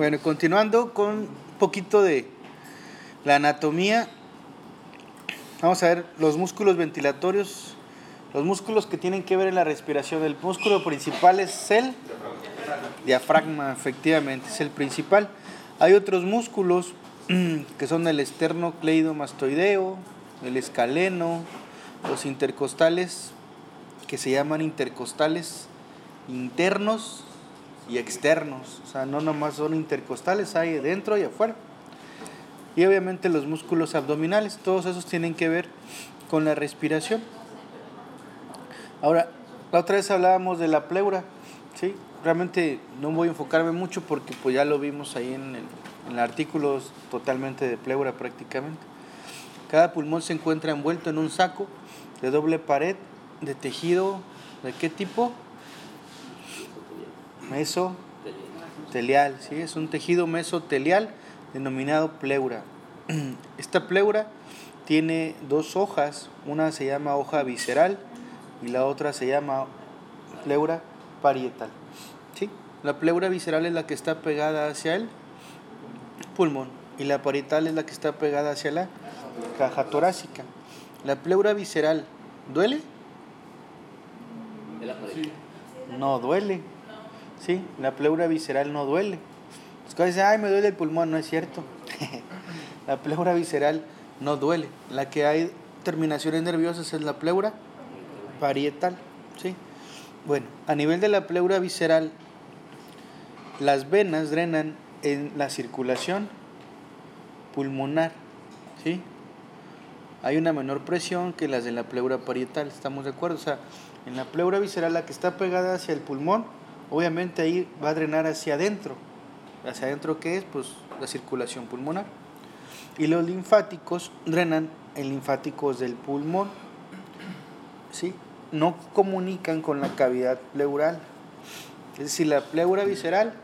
Bueno, continuando con un poquito de la anatomía Vamos a ver los músculos ventilatorios, los músculos que tienen que ver en la respiración. El músculo principal es el diafragma, efectivamente, es el principal. Hay otros músculos que son el esternocleidomastoideo, el escaleno, los intercostales, que se llaman intercostales internos y externos. O sea, no nomás son intercostales, hay dentro y afuera y obviamente los músculos abdominales, todos esos tienen que ver con la respiración. Ahora, la otra vez hablábamos de la pleura, ¿sí? Realmente no voy a enfocarme mucho porque pues ya lo vimos ahí en el, en el artículo totalmente de pleura prácticamente. Cada pulmón se encuentra envuelto en un saco de doble pared de tejido, ¿de qué tipo? Mesotelial, ¿sí? Es un tejido mesotelial denominado pleura. Esta pleura tiene dos hojas, una se llama hoja visceral y la otra se llama pleura parietal. ¿Sí? La pleura visceral es la que está pegada hacia el pulmón y la parietal es la que está pegada hacia la caja torácica. La pleura visceral, ¿duele? No duele. Sí, la pleura visceral no duele. Los dicen, ay, me duele el pulmón, no es cierto. la pleura visceral no duele. La que hay terminaciones nerviosas es la pleura parietal. ¿sí? Bueno, a nivel de la pleura visceral, las venas drenan en la circulación pulmonar. ¿sí? Hay una menor presión que las de la pleura parietal, ¿estamos de acuerdo? O sea, en la pleura visceral, la que está pegada hacia el pulmón, obviamente ahí va a drenar hacia adentro hacia adentro, ¿qué es? Pues la circulación pulmonar. Y los linfáticos drenan en linfáticos del pulmón. ¿sí? No comunican con la cavidad pleural. Es decir, la pleura visceral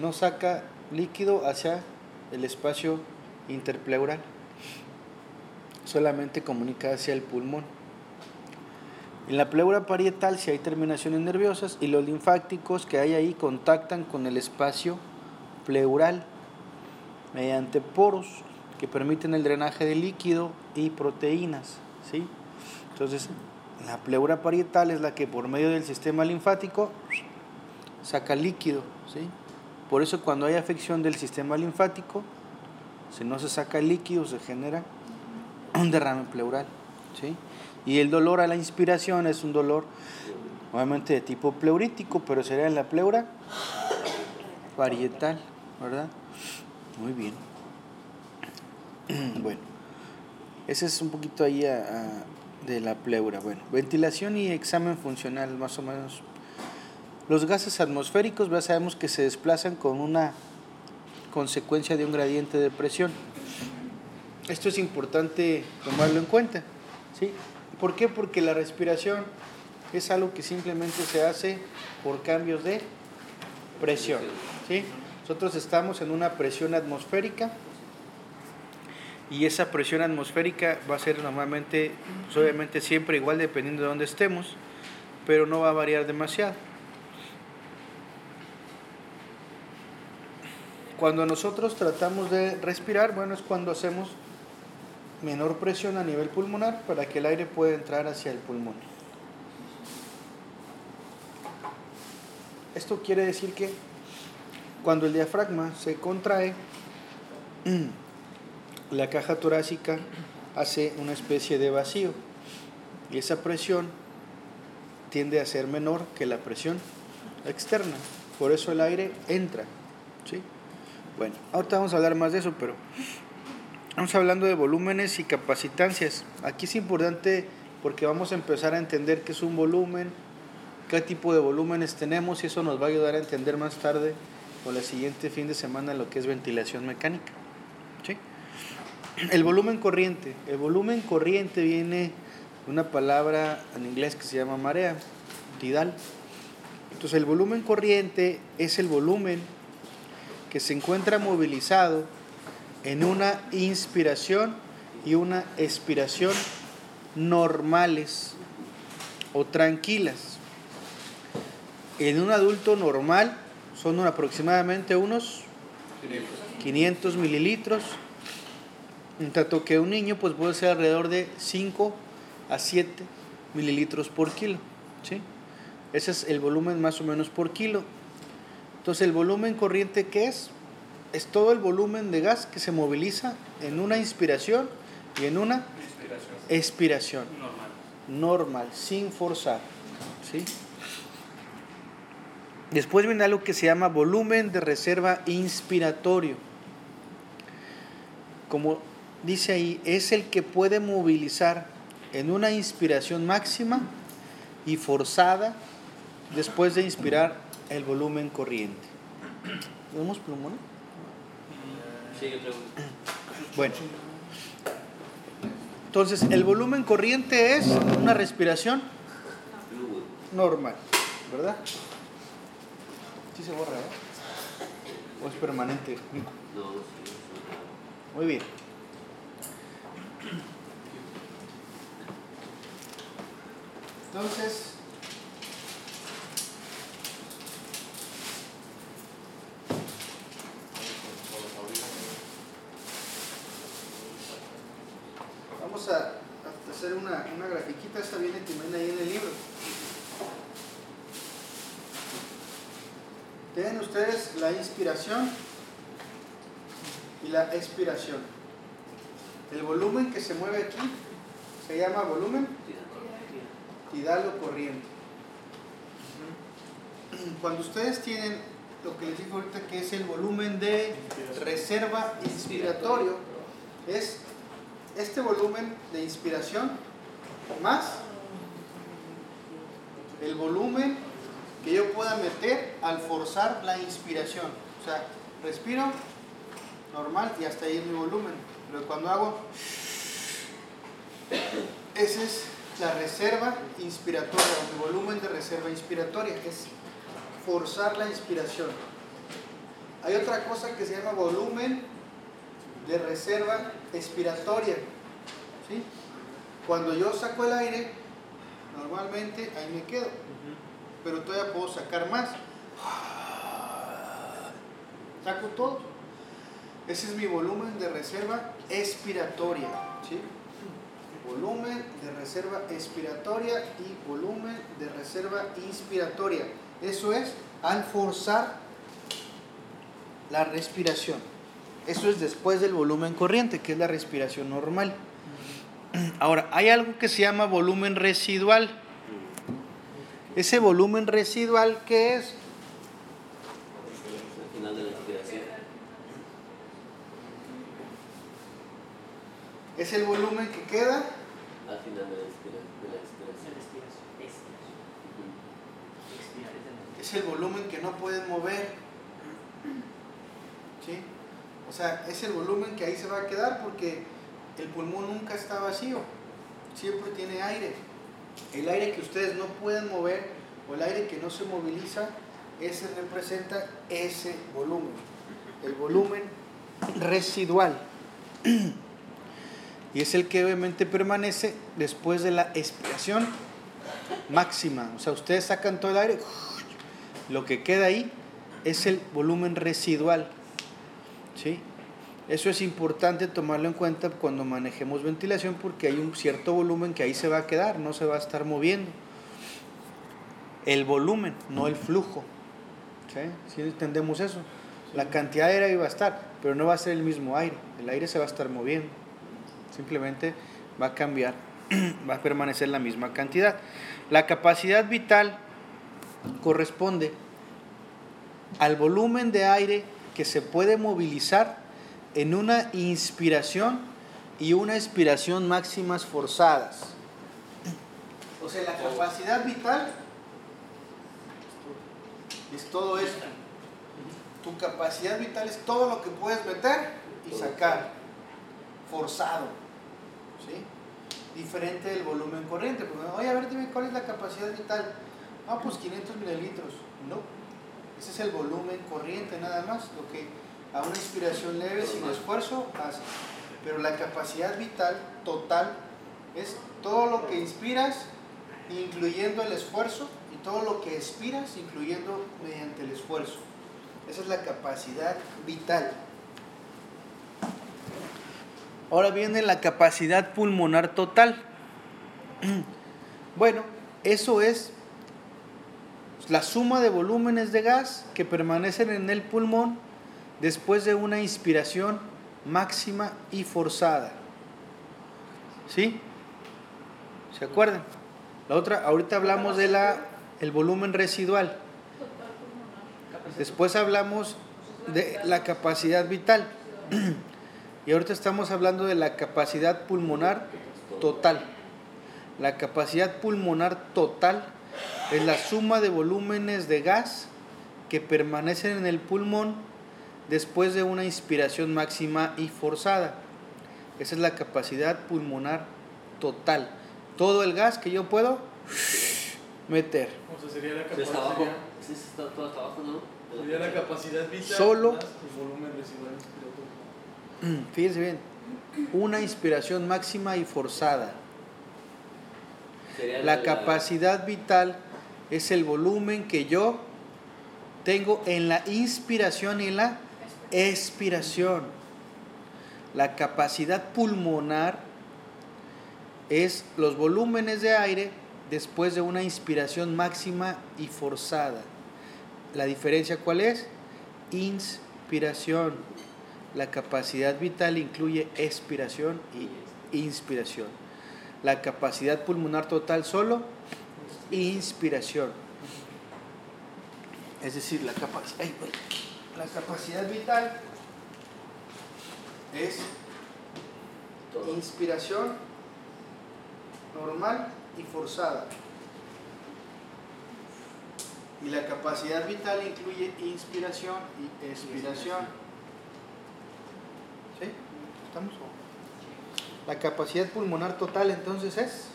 no saca líquido hacia el espacio interpleural. Solamente comunica hacia el pulmón. En la pleura parietal si hay terminaciones nerviosas y los linfáticos que hay ahí contactan con el espacio pleural mediante poros que permiten el drenaje de líquido y proteínas. ¿sí? Entonces, la pleura parietal es la que por medio del sistema linfático saca líquido. ¿sí? Por eso cuando hay afección del sistema linfático, si no se saca el líquido, se genera un derrame pleural. ¿sí? Y el dolor a la inspiración es un dolor obviamente de tipo pleurítico, pero sería en la pleura parietal, ¿verdad? Muy bien. Bueno, ese es un poquito ahí de la pleura. Bueno, ventilación y examen funcional, más o menos. Los gases atmosféricos ya sabemos que se desplazan con una consecuencia de un gradiente de presión. Esto es importante tomarlo en cuenta. ¿sí? ¿Por qué? Porque la respiración es algo que simplemente se hace por cambios de presión. ¿sí? Nosotros estamos en una presión atmosférica y esa presión atmosférica va a ser normalmente, pues, obviamente siempre igual dependiendo de dónde estemos, pero no va a variar demasiado. Cuando nosotros tratamos de respirar, bueno, es cuando hacemos menor presión a nivel pulmonar para que el aire pueda entrar hacia el pulmón. Esto quiere decir que cuando el diafragma se contrae, la caja torácica hace una especie de vacío y esa presión tiende a ser menor que la presión externa. Por eso el aire entra. ¿sí? Bueno, ahorita vamos a hablar más de eso, pero Estamos hablando de volúmenes y capacitancias. Aquí es importante porque vamos a empezar a entender qué es un volumen, qué tipo de volúmenes tenemos y eso nos va a ayudar a entender más tarde o la siguiente fin de semana lo que es ventilación mecánica. ¿sí? El volumen corriente. El volumen corriente viene de una palabra en inglés que se llama marea, tidal. Entonces el volumen corriente es el volumen que se encuentra movilizado en una inspiración y una expiración normales o tranquilas. En un adulto normal son aproximadamente unos 500 mililitros, en tanto que un niño pues puede ser alrededor de 5 a 7 mililitros por kilo. ¿sí? Ese es el volumen más o menos por kilo. Entonces el volumen corriente ¿qué es? Es todo el volumen de gas que se moviliza en una inspiración y en una expiración. Normal. Normal, sin forzar. ¿sí? Después viene algo que se llama volumen de reserva inspiratorio. Como dice ahí, es el que puede movilizar en una inspiración máxima y forzada después de inspirar el volumen corriente. Sí, Bueno. Entonces, el volumen corriente es una respiración normal, ¿verdad? Sí se borra, ¿eh? ¿O es permanente? Muy bien. Entonces, a hacer una, una grafiquita, esta viene también ahí en el libro. Tienen ustedes la inspiración y la expiración. El volumen que se mueve aquí se llama volumen tidal o corriente. Cuando ustedes tienen lo que les digo ahorita que es el volumen de reserva inspiratorio, es este volumen de inspiración más el volumen que yo pueda meter al forzar la inspiración. O sea, respiro normal y hasta ahí es mi volumen. Pero cuando hago, esa es la reserva inspiratoria, el volumen de reserva inspiratoria, que es forzar la inspiración. Hay otra cosa que se llama volumen de reserva expiratoria. ¿sí? Cuando yo saco el aire, normalmente ahí me quedo pero todavía puedo sacar más. Saco todo. Ese es mi volumen de reserva expiratoria. ¿sí? Volumen de reserva expiratoria y volumen de reserva inspiratoria. Eso es al forzar la respiración. Eso es después del volumen corriente, que es la respiración normal. Ahora, hay algo que se llama volumen residual. Ese volumen residual, ¿qué es? Al final de la inspiración. Es el volumen que queda al final de la, inspiración. Es el volumen que no pueden mover. ¿Sí? O sea, es el volumen que ahí se va a quedar porque el pulmón nunca está vacío. Siempre tiene aire. El aire que ustedes no pueden mover o el aire que no se moviliza, ese representa ese volumen, el volumen residual. Y es el que obviamente permanece después de la expiración máxima. O sea, ustedes sacan todo el aire, lo que queda ahí es el volumen residual. ¿Sí? Eso es importante tomarlo en cuenta cuando manejemos ventilación porque hay un cierto volumen que ahí se va a quedar, no se va a estar moviendo. El volumen, no el flujo. ¿Sí? entendemos eso? La cantidad de aire ahí va a estar, pero no va a ser el mismo aire. El aire se va a estar moviendo. Simplemente va a cambiar, va a permanecer la misma cantidad. La capacidad vital corresponde al volumen de aire que se puede movilizar en una inspiración y una expiración máximas forzadas. O sea, la capacidad vital es todo esto. Tu capacidad vital es todo lo que puedes meter y sacar, forzado. ¿sí? Diferente del volumen corriente. Porque, Oye, a ver, dime cuál es la capacidad vital. Ah, pues 500 mililitros. No. Ese es el volumen corriente nada más, lo que a una inspiración leve sin esfuerzo hace. Pero la capacidad vital total es todo lo que inspiras, incluyendo el esfuerzo, y todo lo que expiras, incluyendo mediante el esfuerzo. Esa es la capacidad vital. Ahora viene la capacidad pulmonar total. Bueno, eso es la suma de volúmenes de gas que permanecen en el pulmón después de una inspiración máxima y forzada. ¿Sí? ¿Se acuerdan? La otra, ahorita hablamos de volumen residual. Después hablamos de la capacidad vital. Y ahorita estamos hablando de la capacidad pulmonar total. La capacidad pulmonar total es la suma de volúmenes de gas que permanecen en el pulmón después de una inspiración máxima y forzada. Esa es la capacidad pulmonar total. Todo el gas que yo puedo meter. O sea, sería la está abajo. capacidad. Sí, está todo hasta abajo, ¿no? Sería la capacidad vital. Solo-. Fíjense bien, una inspiración máxima y forzada. La capacidad vital es el volumen que yo tengo en la inspiración y la expiración. La capacidad pulmonar es los volúmenes de aire después de una inspiración máxima y forzada. La diferencia cuál es? Inspiración. La capacidad vital incluye expiración y inspiración. La capacidad pulmonar total solo, inspiración. Es decir, la, capac- ay, la capacidad vital es inspiración normal y forzada. Y la capacidad vital incluye inspiración y expiración. ¿Sí? ¿Estamos? La capacidad pulmonar total entonces es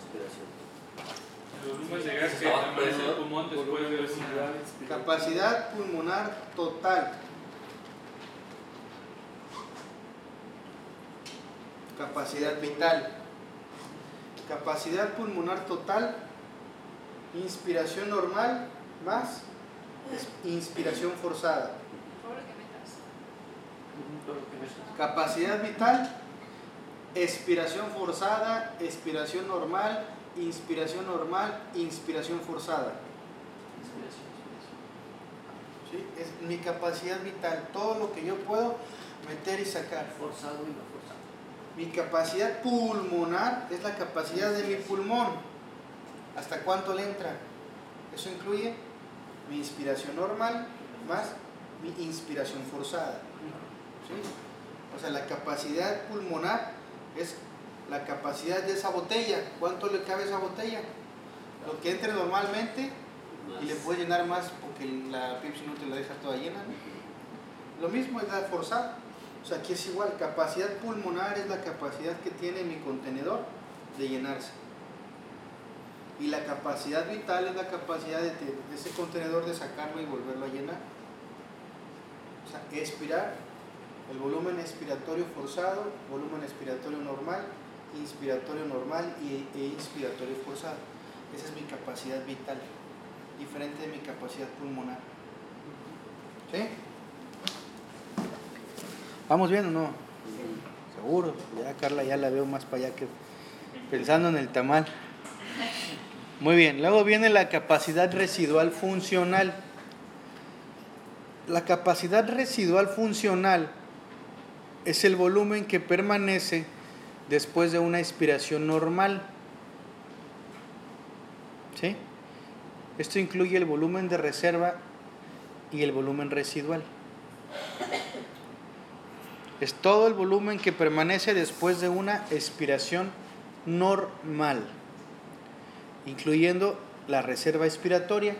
capacidad pulmonar total. Capacidad vital. Capacidad pulmonar total. Inspiración normal más inspiración forzada. Capacidad vital, expiración forzada, expiración normal, inspiración normal, inspiración forzada. ¿sí? Es mi capacidad vital, todo lo que yo puedo meter y sacar. Forzado y no forzado. Mi capacidad pulmonar es la capacidad de mi pulmón. ¿Hasta cuánto le entra? Eso incluye mi inspiración normal más mi inspiración forzada. ¿sí? O sea, la capacidad pulmonar es la capacidad de esa botella. ¿Cuánto le cabe a esa botella? Lo que entre normalmente y le Más. puedes llenar más porque la Pepsi no te la deja toda llena. ¿no? Lo mismo es la forzada. O sea, aquí es igual. Capacidad pulmonar es la capacidad que tiene mi contenedor de llenarse. Y la capacidad vital es la capacidad de, de ese contenedor de sacarlo y volverlo a llenar. O sea, expirar, el volumen expiratorio forzado, volumen expiratorio normal, inspiratorio normal y, e inspiratorio forzado. Esa es mi capacidad vital, diferente de mi capacidad pulmonar. ¿Sí? ¿Vamos bien o no? Seguro. Ya Carla ya la veo más para allá que pensando en el tamal. Muy bien, luego viene la capacidad residual funcional. La capacidad residual funcional es el volumen que permanece después de una expiración normal. ¿Sí? Esto incluye el volumen de reserva y el volumen residual. Es todo el volumen que permanece después de una expiración normal, incluyendo la reserva expiratoria.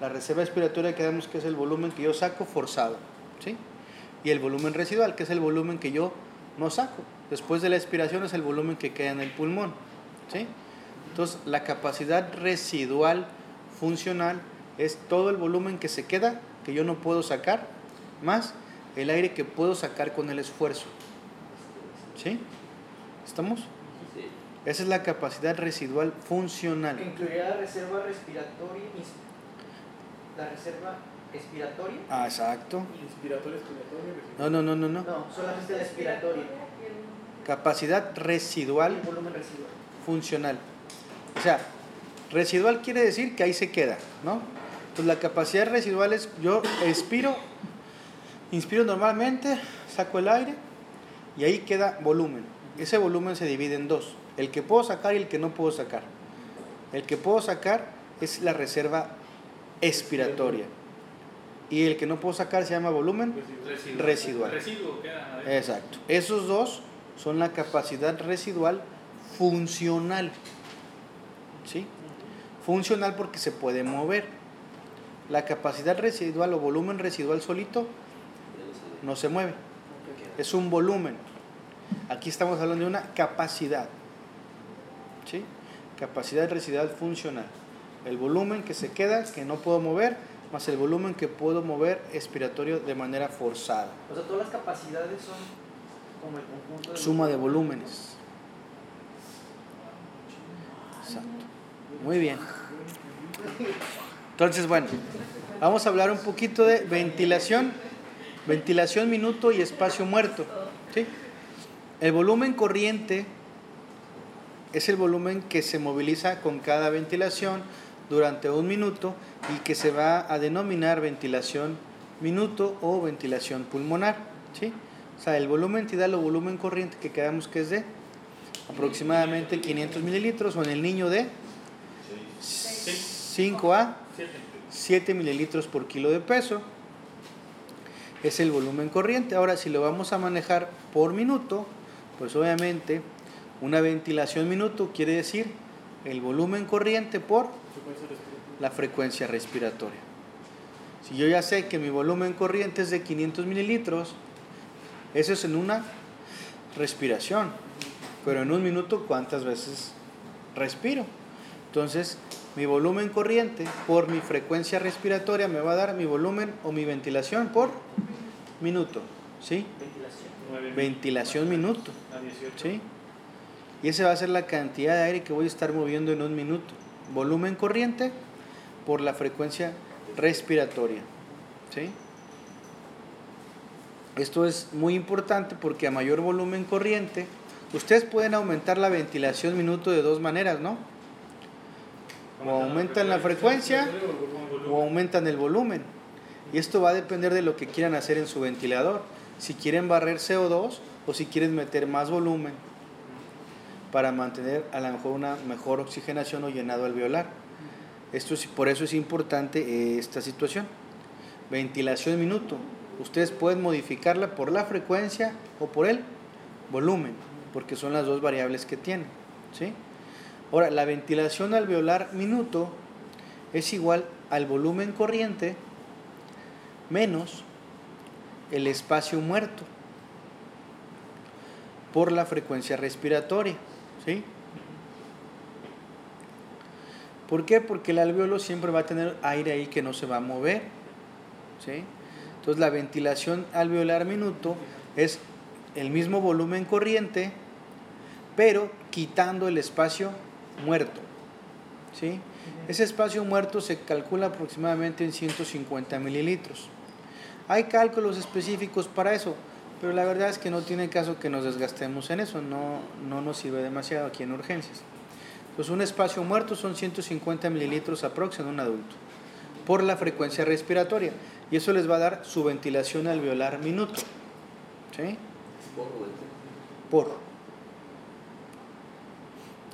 La reserva expiratoria quedamos que es el volumen que yo saco forzado. ¿sí? Y el volumen residual, que es el volumen que yo no saco. Después de la expiración es el volumen que queda en el pulmón, ¿sí? Entonces, la capacidad residual funcional es todo el volumen que se queda, que yo no puedo sacar, más el aire que puedo sacar con el esfuerzo. ¿Sí? ¿Estamos? Sí. Esa es la capacidad residual funcional. Que incluiría la reserva respiratoria. La reserva expiratoria. Ah, exacto. Inspiratorio, expiratorio, respiratorio. No, no, no, no, no. No, solamente la expiratoria. Capacidad residual el volumen residual. funcional. O sea, residual quiere decir que ahí se queda, ¿no? Pues la capacidad residual es, yo expiro, inspiro normalmente, saco el aire y ahí queda volumen. Ese volumen se divide en dos, el que puedo sacar y el que no puedo sacar. El que puedo sacar es la reserva expiratoria y el que no puedo sacar se llama volumen Residual. Residual. Residuo queda adentro. Exacto. Esos dos son la capacidad residual funcional. ¿Sí? Funcional porque se puede mover. La capacidad residual o volumen residual solito no se mueve. Es un volumen. Aquí estamos hablando de una capacidad. ¿Sí? Capacidad residual funcional. El volumen que se queda, que no puedo mover, más el volumen que puedo mover expiratorio de manera forzada. O sea, todas las capacidades son como el conjunto de. Suma de volúmenes. Exacto. Muy bien. Entonces, bueno, vamos a hablar un poquito de ventilación, ventilación minuto y espacio muerto. ¿sí? El volumen corriente es el volumen que se moviliza con cada ventilación durante un minuto y que se va a denominar ventilación minuto o ventilación pulmonar. ¿sí? O sea, el volumen tidal o volumen corriente que quedamos que es de aproximadamente 500 mililitros o en el niño de 5 a 7 mililitros por kilo de peso. Es el volumen corriente. Ahora, si lo vamos a manejar por minuto, pues obviamente una ventilación minuto quiere decir el volumen corriente por Frecuencia la frecuencia respiratoria. Si yo ya sé que mi volumen corriente es de 500 mililitros, eso es en una respiración. Pero en un minuto, ¿cuántas veces respiro? Entonces, mi volumen corriente por mi frecuencia respiratoria me va a dar mi volumen o mi ventilación por minuto. ¿Sí? Ventilación. Ventilación minuto. A 18. ¿Sí? Y esa va a ser la cantidad de aire que voy a estar moviendo en un minuto. Volumen corriente por la frecuencia respiratoria. ¿Sí? Esto es muy importante porque a mayor volumen corriente, ustedes pueden aumentar la ventilación minuto de dos maneras, ¿no? O aumentan la frecuencia o aumentan el volumen. Y esto va a depender de lo que quieran hacer en su ventilador. Si quieren barrer CO2 o si quieren meter más volumen para mantener a lo mejor una mejor oxigenación o llenado alveolar. Esto es, por eso es importante eh, esta situación. Ventilación minuto. Ustedes pueden modificarla por la frecuencia o por el volumen, porque son las dos variables que tienen. ¿sí? Ahora, la ventilación alveolar minuto es igual al volumen corriente menos el espacio muerto por la frecuencia respiratoria. ¿Sí? ¿Por qué? Porque el alveolo siempre va a tener aire ahí que no se va a mover. ¿sí? Entonces la ventilación alveolar minuto es el mismo volumen corriente, pero quitando el espacio muerto. ¿sí? Ese espacio muerto se calcula aproximadamente en 150 mililitros. Hay cálculos específicos para eso, pero la verdad es que no tiene caso que nos desgastemos en eso, no, no nos sirve demasiado aquí en urgencias. Pues un espacio muerto son 150 mililitros aprox en un adulto, por la frecuencia respiratoria, y eso les va a dar su ventilación alveolar minuto. ¿Sí? Por.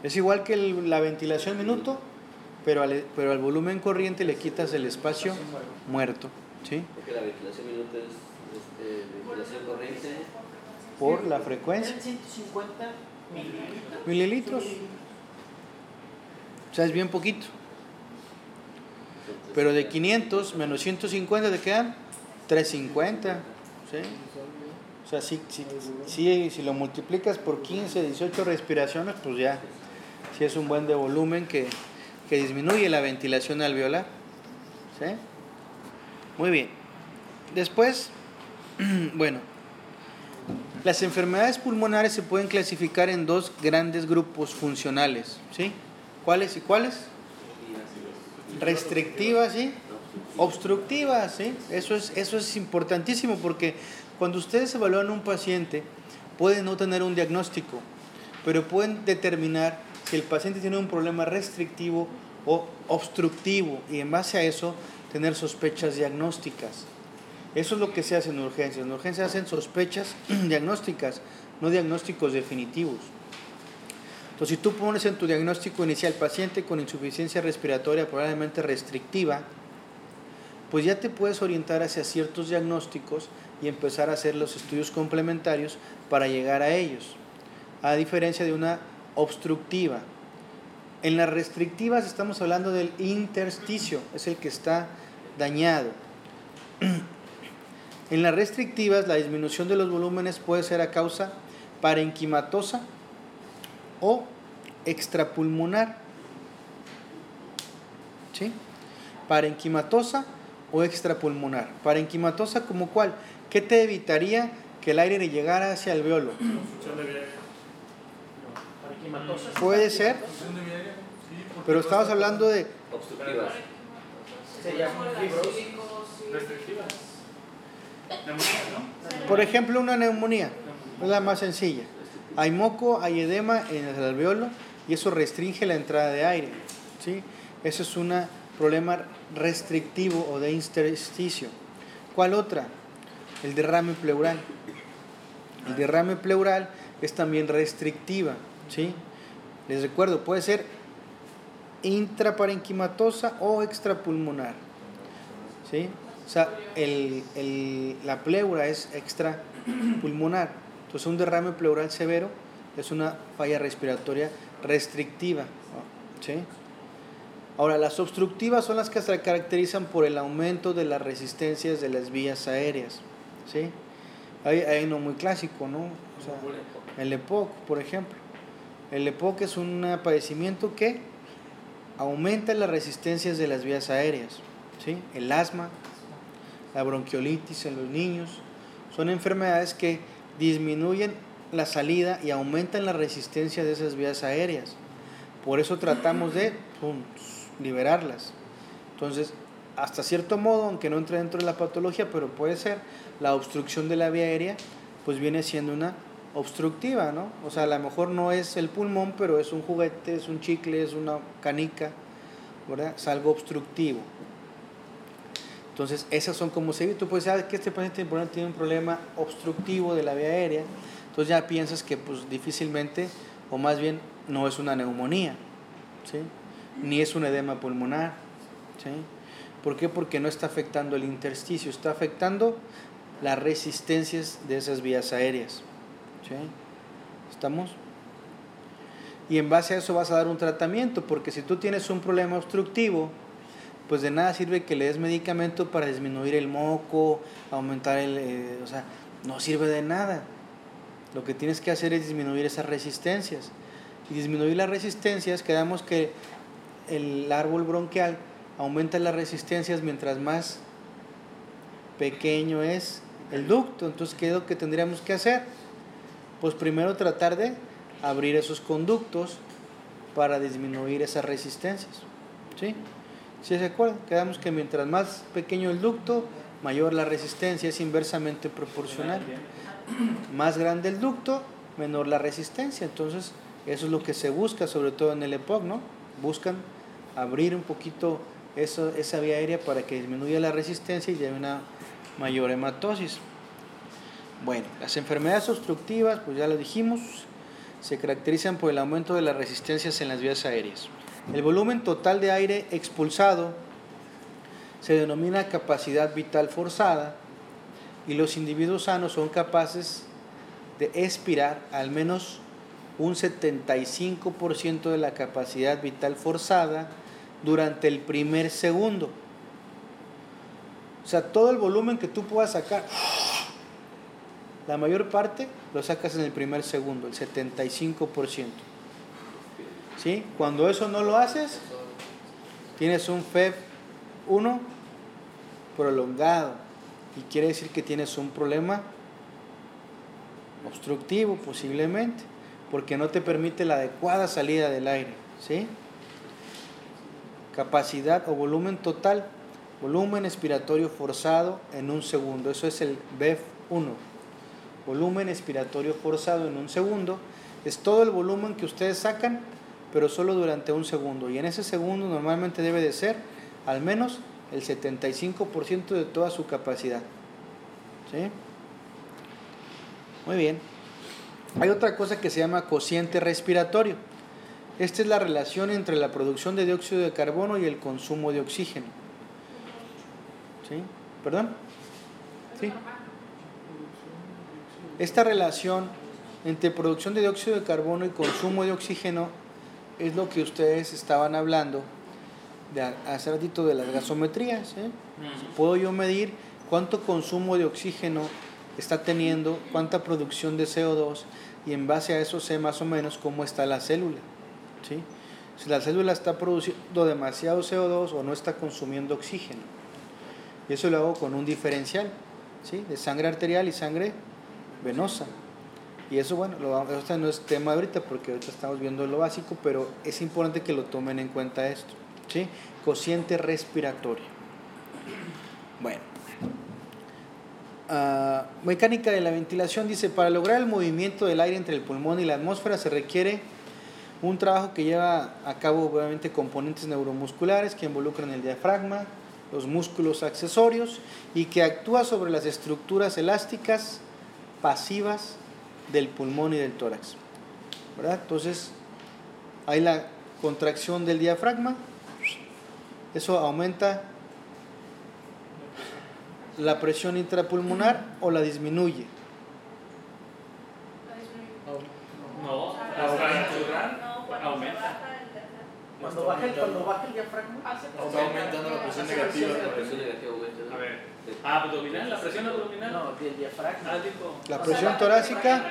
Es igual que el- la ventilación minuto, pero al, pero al volumen corriente le quitas el espacio muerto. ¿Sí? Porque la ventilación minuto es ventilación corriente. Por la frecuencia. Eran 150 mililitros. Mililitros. O sea, es bien poquito. Pero de 500 menos 150 te quedan 350. ¿sí? O sea, si, si, si, si lo multiplicas por 15, 18 respiraciones, pues ya, si es un buen de volumen que, que disminuye la ventilación alveolar. ¿sí? Muy bien. Después, bueno, las enfermedades pulmonares se pueden clasificar en dos grandes grupos funcionales, ¿sí? ¿Cuáles y cuáles? Restrictivas y obstructivas, ¿sí? Eso es, eso es importantísimo porque cuando ustedes evalúan un paciente, pueden no tener un diagnóstico, pero pueden determinar si el paciente tiene un problema restrictivo o obstructivo y en base a eso tener sospechas diagnósticas. Eso es lo que se hace en urgencias. En urgencias hacen sospechas diagnósticas, no diagnósticos definitivos. Entonces, si tú pones en tu diagnóstico inicial paciente con insuficiencia respiratoria probablemente restrictiva, pues ya te puedes orientar hacia ciertos diagnósticos y empezar a hacer los estudios complementarios para llegar a ellos, a diferencia de una obstructiva. En las restrictivas estamos hablando del intersticio, es el que está dañado. En las restrictivas, la disminución de los volúmenes puede ser a causa parenquimatosa o extrapulmonar. ¿Sí? Parenquimatosa o extrapulmonar. Parenquimatosa como cuál? ¿Qué te evitaría que el aire le llegara hacia el. Parenquimatosa. Puede ser, pero estamos hablando de Obstructivas. Se llama fibrosis. Restrictivas. Por ejemplo, una neumonía, es la más sencilla. Hay moco, hay edema en el alveolo y eso restringe la entrada de aire. ¿sí? Eso es un problema restrictivo o de intersticio. ¿Cuál otra? El derrame pleural. El derrame pleural es también restrictiva. ¿sí? Les recuerdo, puede ser intraparenquimatosa o extrapulmonar. ¿sí? O sea, el- el- la pleura es extrapulmonar. Entonces, un derrame pleural severo es una falla respiratoria restrictiva. ¿sí? Ahora, las obstructivas son las que se caracterizan por el aumento de las resistencias de las vías aéreas. ¿sí? Hay, hay uno muy clásico, ¿no? O sea, el EPOC, por ejemplo. El EPOC es un padecimiento que aumenta las resistencias de las vías aéreas. ¿sí? El asma, la bronquiolitis en los niños, son enfermedades que disminuyen la salida y aumentan la resistencia de esas vías aéreas. Por eso tratamos de liberarlas. Entonces, hasta cierto modo, aunque no entre dentro de la patología, pero puede ser, la obstrucción de la vía aérea, pues viene siendo una obstructiva, ¿no? O sea, a lo mejor no es el pulmón, pero es un juguete, es un chicle, es una canica, ¿verdad? Es algo obstructivo. Entonces, esas son como se. Tú puedes saber que este paciente tiene un problema obstructivo de la vía aérea. Entonces ya piensas que pues difícilmente, o más bien, no es una neumonía, ¿sí? Ni es un edema pulmonar, ¿sí? ¿Por qué? Porque no está afectando el intersticio, está afectando las resistencias de esas vías aéreas, ¿sí? ¿Estamos? Y en base a eso vas a dar un tratamiento, porque si tú tienes un problema obstructivo, pues de nada sirve que le des medicamento para disminuir el moco, aumentar el... eh, o sea, no sirve de nada. Lo que tienes que hacer es disminuir esas resistencias. Y disminuir las resistencias, quedamos que el árbol bronquial aumenta las resistencias mientras más pequeño es el ducto. Entonces, ¿qué es lo que tendríamos que hacer? Pues primero tratar de abrir esos conductos para disminuir esas resistencias. ¿Sí? ¿Sí se acuerdan? Quedamos que mientras más pequeño el ducto, mayor la resistencia, es inversamente proporcional. Más grande el ducto, menor la resistencia. Entonces, eso es lo que se busca, sobre todo en el EPOC, ¿no? Buscan abrir un poquito esa vía aérea para que disminuya la resistencia y haya una mayor hematosis. Bueno, las enfermedades obstructivas, pues ya lo dijimos, se caracterizan por el aumento de las resistencias en las vías aéreas. El volumen total de aire expulsado se denomina capacidad vital forzada y los individuos sanos son capaces de expirar al menos un 75% de la capacidad vital forzada durante el primer segundo. O sea, todo el volumen que tú puedas sacar La mayor parte lo sacas en el primer segundo, el 75%. ¿Sí? Cuando eso no lo haces, tienes un FEB 1 prolongado y quiere decir que tienes un problema obstructivo posiblemente, porque no te permite la adecuada salida del aire, ¿sí? Capacidad o volumen total, volumen expiratorio forzado en un segundo, eso es el BEF1. Volumen expiratorio forzado en un segundo es todo el volumen que ustedes sacan, pero solo durante un segundo, y en ese segundo normalmente debe de ser al menos el 75% de toda su capacidad. ¿Sí? Muy bien. Hay otra cosa que se llama cociente respiratorio. Esta es la relación entre la producción de dióxido de carbono y el consumo de oxígeno. ¿Sí? ¿Perdón? Sí. Esta relación entre producción de dióxido de carbono y consumo de oxígeno es lo que ustedes estaban hablando de hace ratito de las gasometrías. ¿eh? Puedo yo medir cuánto consumo de oxígeno está teniendo, cuánta producción de CO2 y en base a eso sé más o menos cómo está la célula. ¿sí? Si la célula está produciendo demasiado CO2 o no está consumiendo oxígeno. Y eso lo hago con un diferencial ¿sí? de sangre arterial y sangre venosa. Y eso, bueno, lo, esto no es tema ahorita porque ahorita estamos viendo lo básico, pero es importante que lo tomen en cuenta esto. ¿sí? Cociente respiratorio. Bueno. Ah, mecánica de la ventilación dice, para lograr el movimiento del aire entre el pulmón y la atmósfera se requiere un trabajo que lleva a cabo obviamente componentes neuromusculares que involucran el diafragma, los músculos accesorios y que actúa sobre las estructuras elásticas pasivas del pulmón y del tórax. ¿verdad? Entonces, hay la contracción del diafragma, eso aumenta la presión intrapulmonar o la disminuye. No, aumenta. Cuando baja, el, cuando baja el diafragma, Está aumentando la presión negativa. La presión negativa aumenta. ¿no? A ver. Ah, abdominal, la presión abdominal. no, del diafragma. Ah. La presión torácica,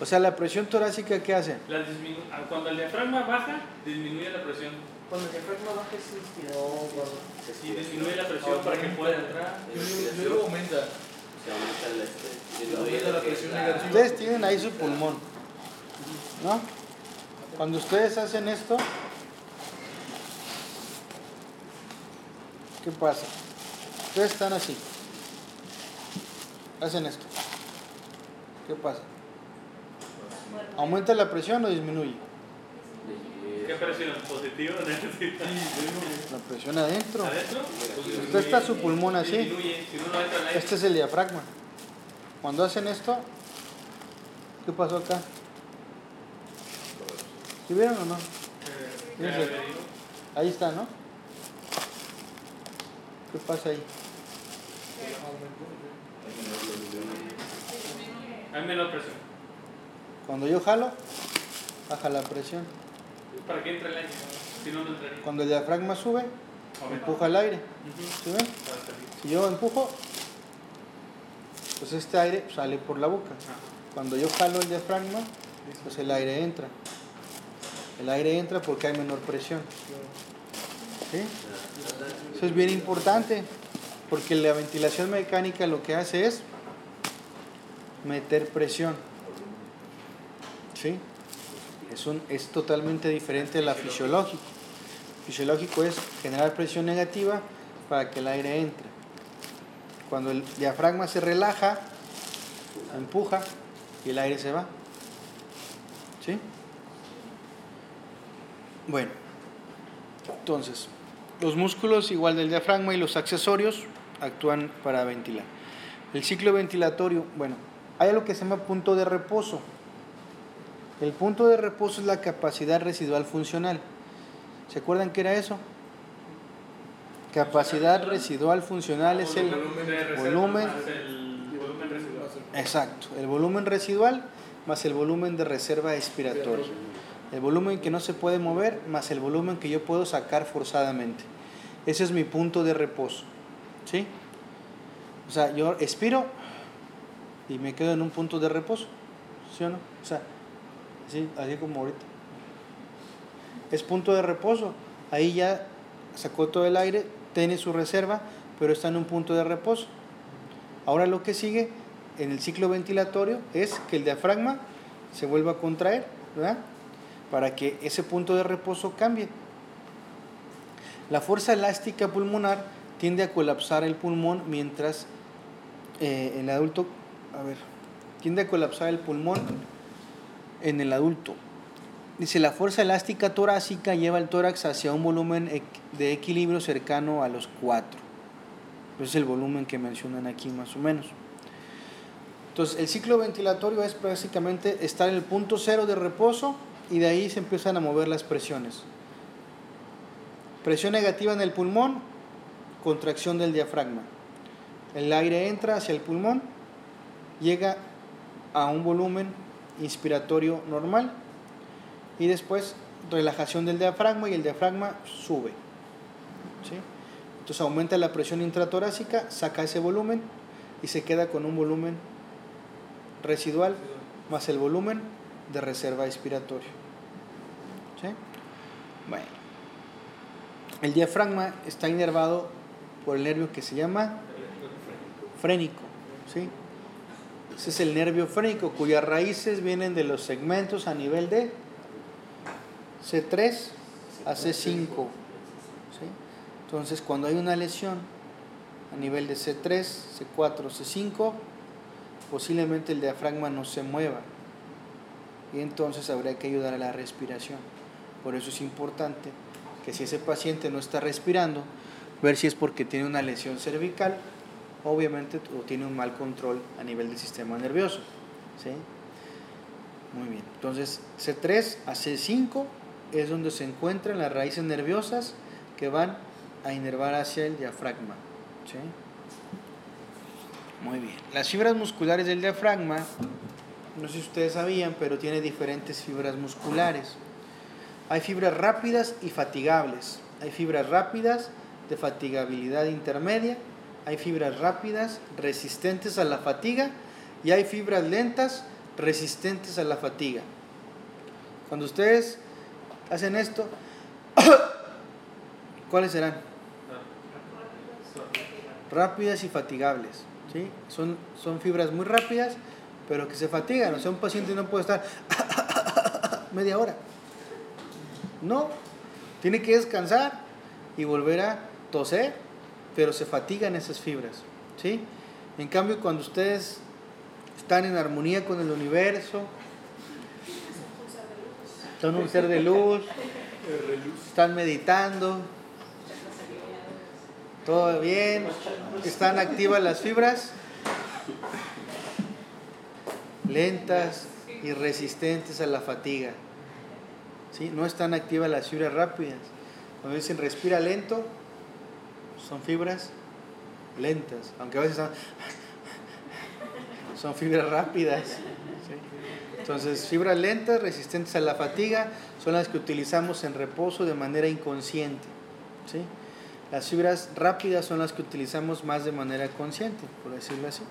o sea, la presión torácica, ¿qué hace? La disminu- ah, Cuando el diafragma baja, disminuye la presión. Cuando el diafragma baja es inspiración. Y disminuye la presión para que pueda entrar. Y luego aumenta. Se este. la la-. Ustedes tienen ahí su pulmón, ¿no? Cuando ustedes hacen esto, ¿qué pasa? Ustedes están así, hacen esto. ¿Qué pasa? ¿Aumenta la presión o disminuye? ¿Qué presión? ¿Positiva o negativa? La presión adentro. ¿Adentro? Usted está su pulmón así. Este es el diafragma. Cuando hacen esto, ¿qué pasó acá? ¿Sí vieron o no? Fíjense. Ahí está, ¿no? ¿Qué pasa ahí? Hay menor presión. Cuando yo jalo, baja la presión. Para que entre el aire. Si no, no entraría. Cuando el diafragma sube, empuja el aire. ¿Sí ven? Si yo empujo, pues este aire sale por la boca. Cuando yo jalo el diafragma, pues el aire entra. El aire entra porque hay menor presión. ¿Sí? Eso es bien importante, porque la ventilación mecánica lo que hace es meter presión. ¿Sí? Es, un, es totalmente diferente a la fisiológica. Fisiológico es generar presión negativa para que el aire entre. Cuando el diafragma se relaja, empuja y el aire se va. ¿Sí? Bueno, entonces, los músculos igual del diafragma y los accesorios actúan para ventilar. El ciclo ventilatorio, bueno, hay algo que se llama punto de reposo. El punto de reposo es la capacidad residual funcional. ¿Se acuerdan qué era eso? Capacidad residual funcional es el volumen. Exacto, el volumen residual más el volumen de reserva expiratoria. El volumen que no se puede mover más el volumen que yo puedo sacar forzadamente. Ese es mi punto de reposo. ¿Sí? O sea, yo expiro y me quedo en un punto de reposo. ¿Sí o no? O sea, así, así como ahorita. Es punto de reposo. Ahí ya sacó todo el aire, tiene su reserva, pero está en un punto de reposo. Ahora lo que sigue en el ciclo ventilatorio es que el diafragma se vuelva a contraer. Para que ese punto de reposo cambie. La fuerza elástica pulmonar tiende a colapsar el pulmón mientras eh, el adulto, a ver, tiende a colapsar el pulmón en el adulto. Dice, la fuerza elástica torácica lleva el tórax hacia un volumen de equilibrio cercano a los 4. Ese es el volumen que mencionan aquí más o menos. Entonces, el ciclo ventilatorio es básicamente estar en el punto cero de reposo y de ahí se empiezan a mover las presiones. Presión negativa en el pulmón, contracción del diafragma. El aire entra hacia el pulmón, llega a un volumen inspiratorio normal y después relajación del diafragma y el diafragma sube. Entonces aumenta la presión intratorácica, saca ese volumen y se queda con un volumen residual más el volumen de reserva expiratorio. ¿Sí? Bueno. El diafragma está inervado por el nervio que se llama frénico. ¿sí? Ese es el nervio frénico cuyas raíces vienen de los segmentos a nivel de C3 a C5. Entonces, cuando hay una lesión a nivel de C3, C4, C5, posiblemente el diafragma no se mueva. Y entonces habría que ayudar a la respiración. Por eso es importante que si ese paciente no está respirando, ver si es porque tiene una lesión cervical, obviamente, o tiene un mal control a nivel del sistema nervioso. ¿sí? Muy bien. Entonces, C3 a C5 es donde se encuentran las raíces nerviosas que van a inervar hacia el diafragma. ¿sí? Muy bien. Las fibras musculares del diafragma, no sé si ustedes sabían, pero tiene diferentes fibras musculares. Hay fibras rápidas y fatigables. Hay fibras rápidas de fatigabilidad intermedia. Hay fibras rápidas resistentes a la fatiga y hay fibras lentas resistentes a la fatiga. Cuando ustedes hacen esto, ¿cuáles serán? Rápidas y fatigables. ¿sí? Son, son fibras muy rápidas, pero que se fatigan. O sea, un paciente no puede estar media hora. No, tiene que descansar y volver a toser, pero se fatigan esas fibras. ¿sí? En cambio, cuando ustedes están en armonía con el universo, son un ser de luz, están meditando, todo bien, están activas las fibras, lentas y resistentes a la fatiga. ¿Sí? No están activas las fibras rápidas. Cuando dicen respira lento, son fibras lentas, aunque a veces son, son fibras rápidas. Entonces, fibras lentas, resistentes a la fatiga, son las que utilizamos en reposo de manera inconsciente. ¿sí? Las fibras rápidas son las que utilizamos más de manera consciente, por decirlo así.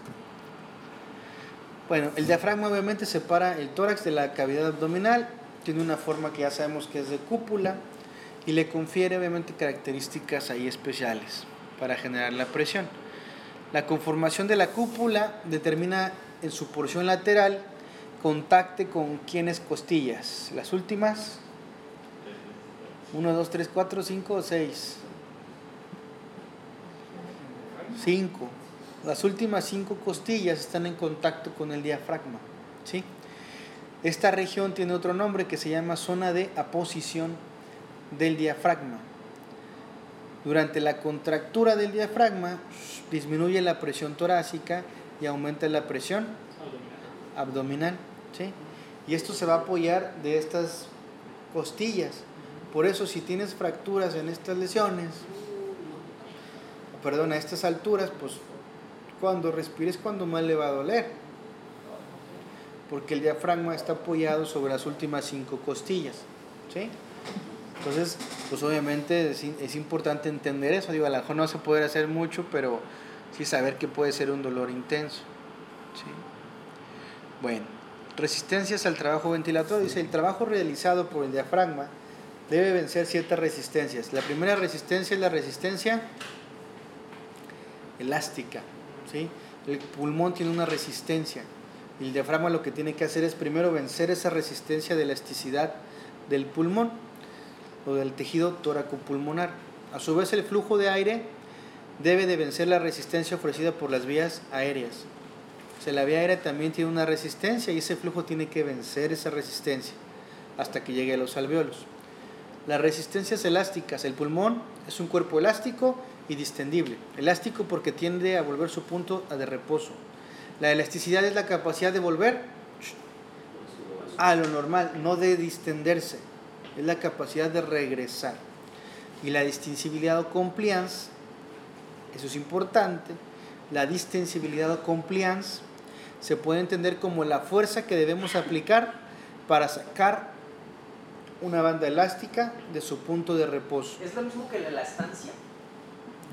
Bueno, el diafragma obviamente separa el tórax de la cavidad abdominal, tiene una forma que ya sabemos que es de cúpula y le confiere obviamente características ahí especiales para generar la presión. La conformación de la cúpula determina en su porción lateral contacte con quienes costillas. Las últimas, 1, 2, 3, 4, 5 o 6. 5. Las últimas cinco costillas están en contacto con el diafragma. ¿sí? Esta región tiene otro nombre que se llama zona de aposición del diafragma. Durante la contractura del diafragma disminuye la presión torácica y aumenta la presión abdominal. ¿sí? Y esto se va a apoyar de estas costillas. Por eso si tienes fracturas en estas lesiones, perdón, a estas alturas, pues cuando respires cuando más le va a doler. Porque el diafragma está apoyado sobre las últimas cinco costillas. ¿sí? Entonces, pues obviamente es, importante entender eso. Digo, a lo mejor no se puede hacer mucho, pero sí saber que puede ser un dolor intenso. ¿sí? Bueno, resistencias al trabajo ventilatorio. Dice, el trabajo realizado por el diafragma debe vencer ciertas resistencias. La primera resistencia es la resistencia elástica. El pulmón tiene una resistencia. El diafragma lo que tiene que hacer es primero vencer esa resistencia de elasticidad del pulmón o del tejido tóraco-pulmonar. A su vez, el flujo de aire debe de vencer la resistencia ofrecida por las vías aéreas. O la vía aérea también tiene una resistencia y ese flujo tiene que vencer esa resistencia hasta que llegue a los alveolos. Las resistencias elásticas. El pulmón es un cuerpo elástico y distendible. Elástico porque tiende a volver su punto de reposo. La elasticidad es la capacidad de volver a lo normal, no de distenderse. Es la capacidad de regresar. Y la distensibilidad o compliance, eso es importante, la distensibilidad o compliance se puede entender como la fuerza que debemos aplicar para sacar una banda elástica de su punto de reposo. ¿Es lo mismo que la elastancia?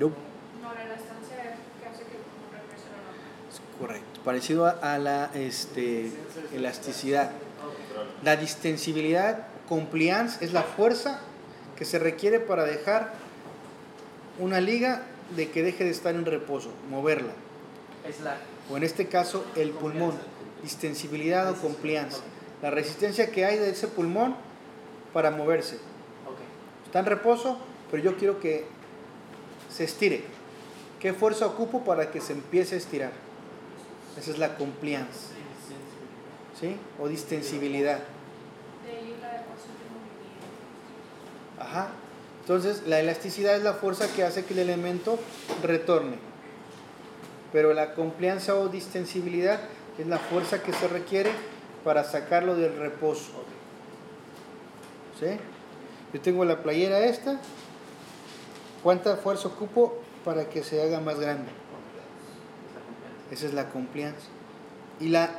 No. No, la elastancia es que hace que el pulmón regrese a la norma. Es Correcto, parecido a, a la este, elasticidad. La distensibilidad, compliance, es la fuerza que se requiere para dejar una liga de que deje de estar en reposo, moverla. O en este caso, el pulmón, distensibilidad o compliance. La resistencia que hay de ese pulmón para moverse. Ok. Está en reposo, pero yo quiero que se estire. ¿Qué fuerza ocupo para que se empiece a estirar? Esa es la compliance. ¿Sí? O distensibilidad. Ajá. Entonces, la elasticidad es la fuerza que hace que el elemento retorne. Pero la complianza o distensibilidad es la fuerza que se requiere para sacarlo del reposo. ¿Sí? Yo tengo la playera esta. ¿Cuánta fuerza ocupo para que se haga más grande? Esa es la complianza. Y la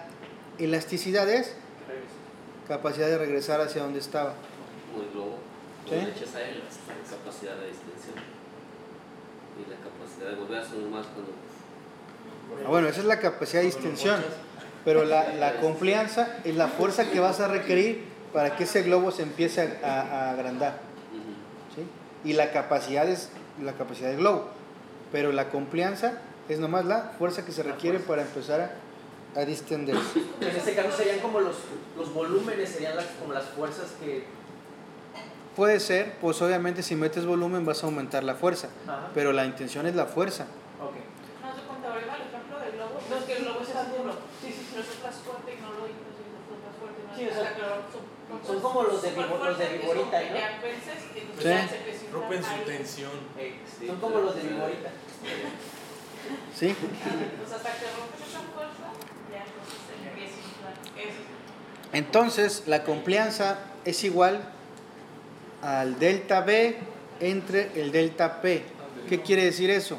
elasticidad es capacidad de regresar hacia donde estaba. Como el globo. Sí. Lo echas a él, la capacidad de distensión. Y la capacidad de volver a su normal cuando. Ah, bueno, esa es la capacidad de distensión. Pero la, la complianza es la fuerza que vas a requerir para que ese globo se empiece a, a- a agrandar. Y la capacidad es la capacidad del globo. Pero la complianza es nomás la fuerza que se requiere para empezar a, a distenderse. En este caso serían como los, los volúmenes, serían las, como las fuerzas que... Puede ser, pues obviamente si metes volumen vas a aumentar la fuerza. Ajá. Pero la intención es la fuerza. Ok. No se cuenta, ¿verdad? El ejemplo del globo. No, es que el globo es duro. Sí, sí, más fuerte y no lo. No Sí, o es sea, claro, son como los de los de Viborita, Rompen su tensión. Son como los de. Viborita. ¿Sí? Entonces hasta que rompes esa fuerza, ya entonces se empieza a inflar. Eso es. Entonces, la complianza es igual al delta B entre el delta P. ¿Qué quiere decir eso?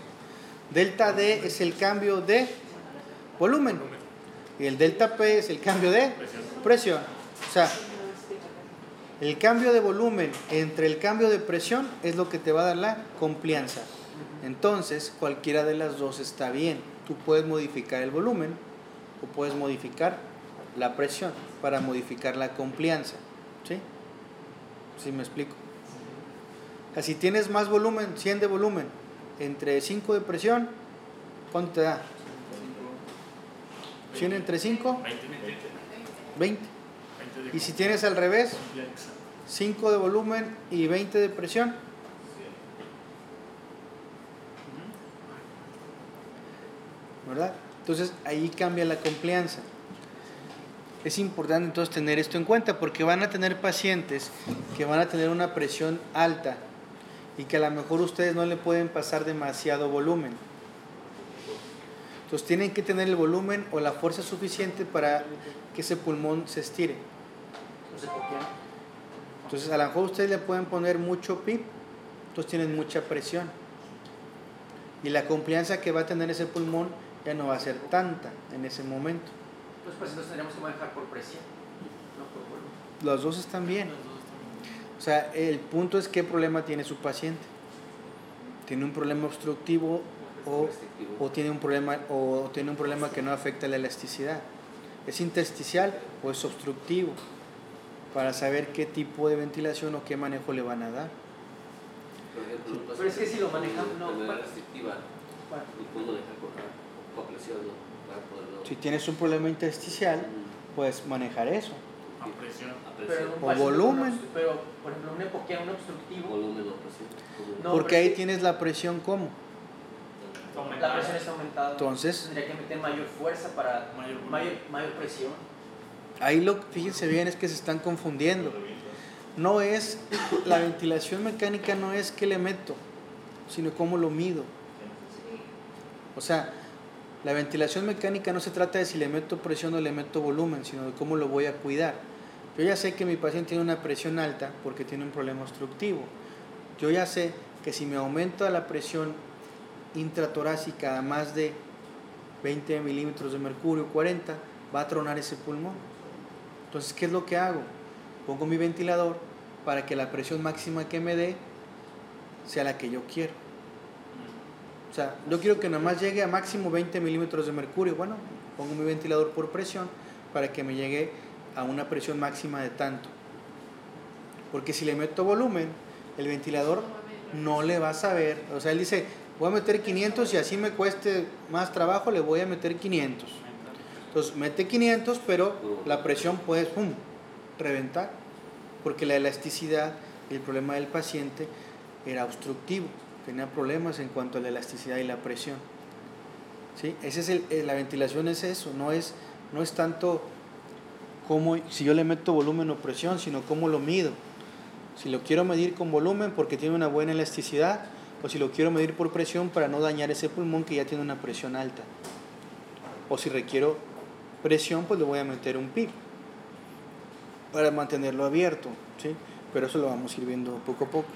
Delta D es el cambio de volumen y el delta P es el cambio de presión. O sea, el cambio de volumen entre el cambio de presión es lo que te va a dar la complianza. Entonces, cualquiera de las dos está bien. Tú puedes modificar el volumen o puedes modificar la presión para modificar la complianza. ¿Sí? ¿Sí me explico? Si tienes más volumen, 100 de volumen, entre 5 de presión, ¿cuánto te da? 100 entre 5, 20. Y si tienes al revés, 5 de volumen y 20 de presión, ¿verdad? Entonces ahí cambia la complianza. Es importante entonces tener esto en cuenta porque van a tener pacientes que van a tener una presión alta y que a lo mejor ustedes no le pueden pasar demasiado volumen. Entonces tienen que tener el volumen o la fuerza suficiente para que ese pulmón se estire. Entonces a lo mejor ustedes le pueden poner mucho PIB, entonces tienen mucha presión. Y la complianza que va a tener ese pulmón ya no va a ser tanta en ese momento. Pues, pues entonces tendríamos que manejar por presión, no por volumen. Los dos están bien. O sea, el punto es qué problema tiene su paciente. ¿Tiene un problema obstructivo o, o tiene un problema o tiene un problema que no afecta la elasticidad? ¿Es intersticial o es obstructivo? Para saber qué tipo de ventilación o qué manejo le van a dar. Ejemplo, Pero es que si lo con no, restrictiva. Si tienes un problema intersticial, Mm, puedes manejar eso. A presión. a pero presión, un O volumen. Pero, por ejemplo, un epoquea, un obstructivo, volumen o presión. No, Porque pero ahí sí. tienes la presión como. la presión está aumentada. Entonces- tendría que meter mayor fuerza para Mayor mayor, mayor presión. Ahí lo fíjense bien es que se están confundiendo. No es la ventilación mecánica no es que le meto, sino cómo lo mido. O sea, la ventilación mecánica no se trata de si le meto presión o le meto volumen, sino de cómo lo voy a cuidar. Yo ya sé que mi paciente tiene una presión alta porque tiene un problema obstructivo. Yo ya sé que si me aumenta la presión intratorácica a más de 20 milímetros de mercurio, 40, va a tronar ese pulmón. Entonces, ¿qué es lo que hago? Pongo mi ventilador para que la presión máxima que me dé sea la que yo quiero. O sea, yo quiero que nada más llegue a máximo 20 milímetros de mercurio. Bueno, pongo mi ventilador por presión para que me llegue a una presión máxima de tanto. Porque si le meto volumen, el ventilador no le va a saber. O sea, él dice, voy a meter 500 y así me cueste más trabajo, le voy a meter 500. Entonces mete 500, pero la presión puede pum, reventar, porque la elasticidad y el problema del paciente era obstructivo, tenía problemas en cuanto a la elasticidad y la presión. ¿Sí? Ese es el, eh, la ventilación es eso, no es, no es tanto cómo, si yo le meto volumen o presión, sino cómo lo mido. Si lo quiero medir con volumen porque tiene una buena elasticidad, o si lo quiero medir por presión para no dañar ese pulmón que ya tiene una presión alta. O si requiero presión, pues le voy a meter un PIB para mantenerlo abierto, ¿sí? Pero eso lo vamos a ir viendo poco a poco.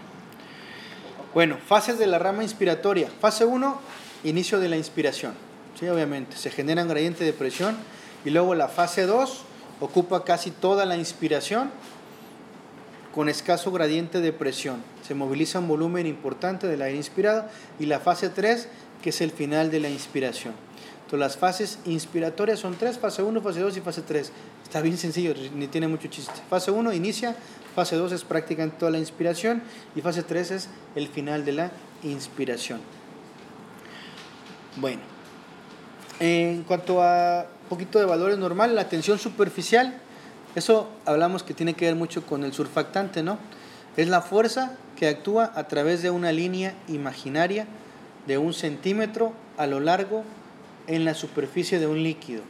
Bueno, fases de la rama inspiratoria. Fase 1, inicio de la inspiración. ¿sí? Obviamente, se genera un gradiente de presión y luego la fase 2 ocupa casi toda la inspiración con escaso gradiente de presión. Se moviliza un volumen importante del aire inspirado y la fase 3, que es el final de la inspiración. Las fases inspiratorias son tres, fase 1, fase 2 y fase 3. Está bien sencillo, ni tiene mucho chiste. Fase 1 inicia, fase 2 es prácticamente toda la inspiración y fase 3 es el final de la inspiración. Bueno, en cuanto a un poquito de valores normales, la tensión superficial, eso hablamos que tiene que ver mucho con el surfactante, ¿no? Es la fuerza que actúa a través de una línea imaginaria de un centímetro a lo largo en la superficie de un líquido.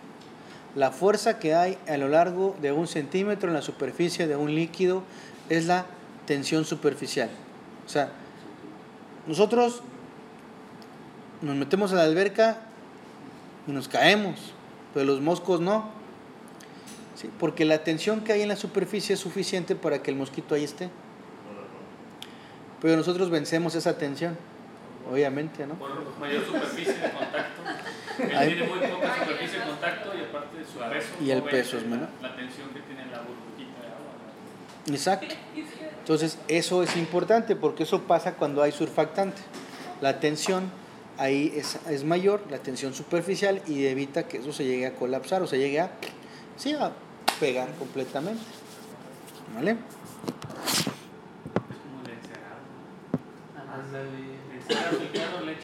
La fuerza que hay a lo largo de un centímetro en la superficie de un líquido es la tensión superficial. O sea, nosotros nos metemos a la alberca y nos caemos, pero los moscos no. Sí, porque la tensión que hay en la superficie es suficiente para que el mosquito ahí esté. Pero nosotros vencemos esa tensión, obviamente, ¿no? Por mayor superficie de contacto. Él tiene muy poca superficie de contacto y aparte de su peso. Y el peso es menor. La, la tensión que tiene la burbujita de agua. Exacto. Entonces, eso es importante porque eso pasa cuando hay surfactante. La tensión ahí es, es mayor, la tensión superficial, y evita que eso se llegue a colapsar o se llegue a, sí, a pegar completamente. ¿Vale? Es como de encerado. Ándale.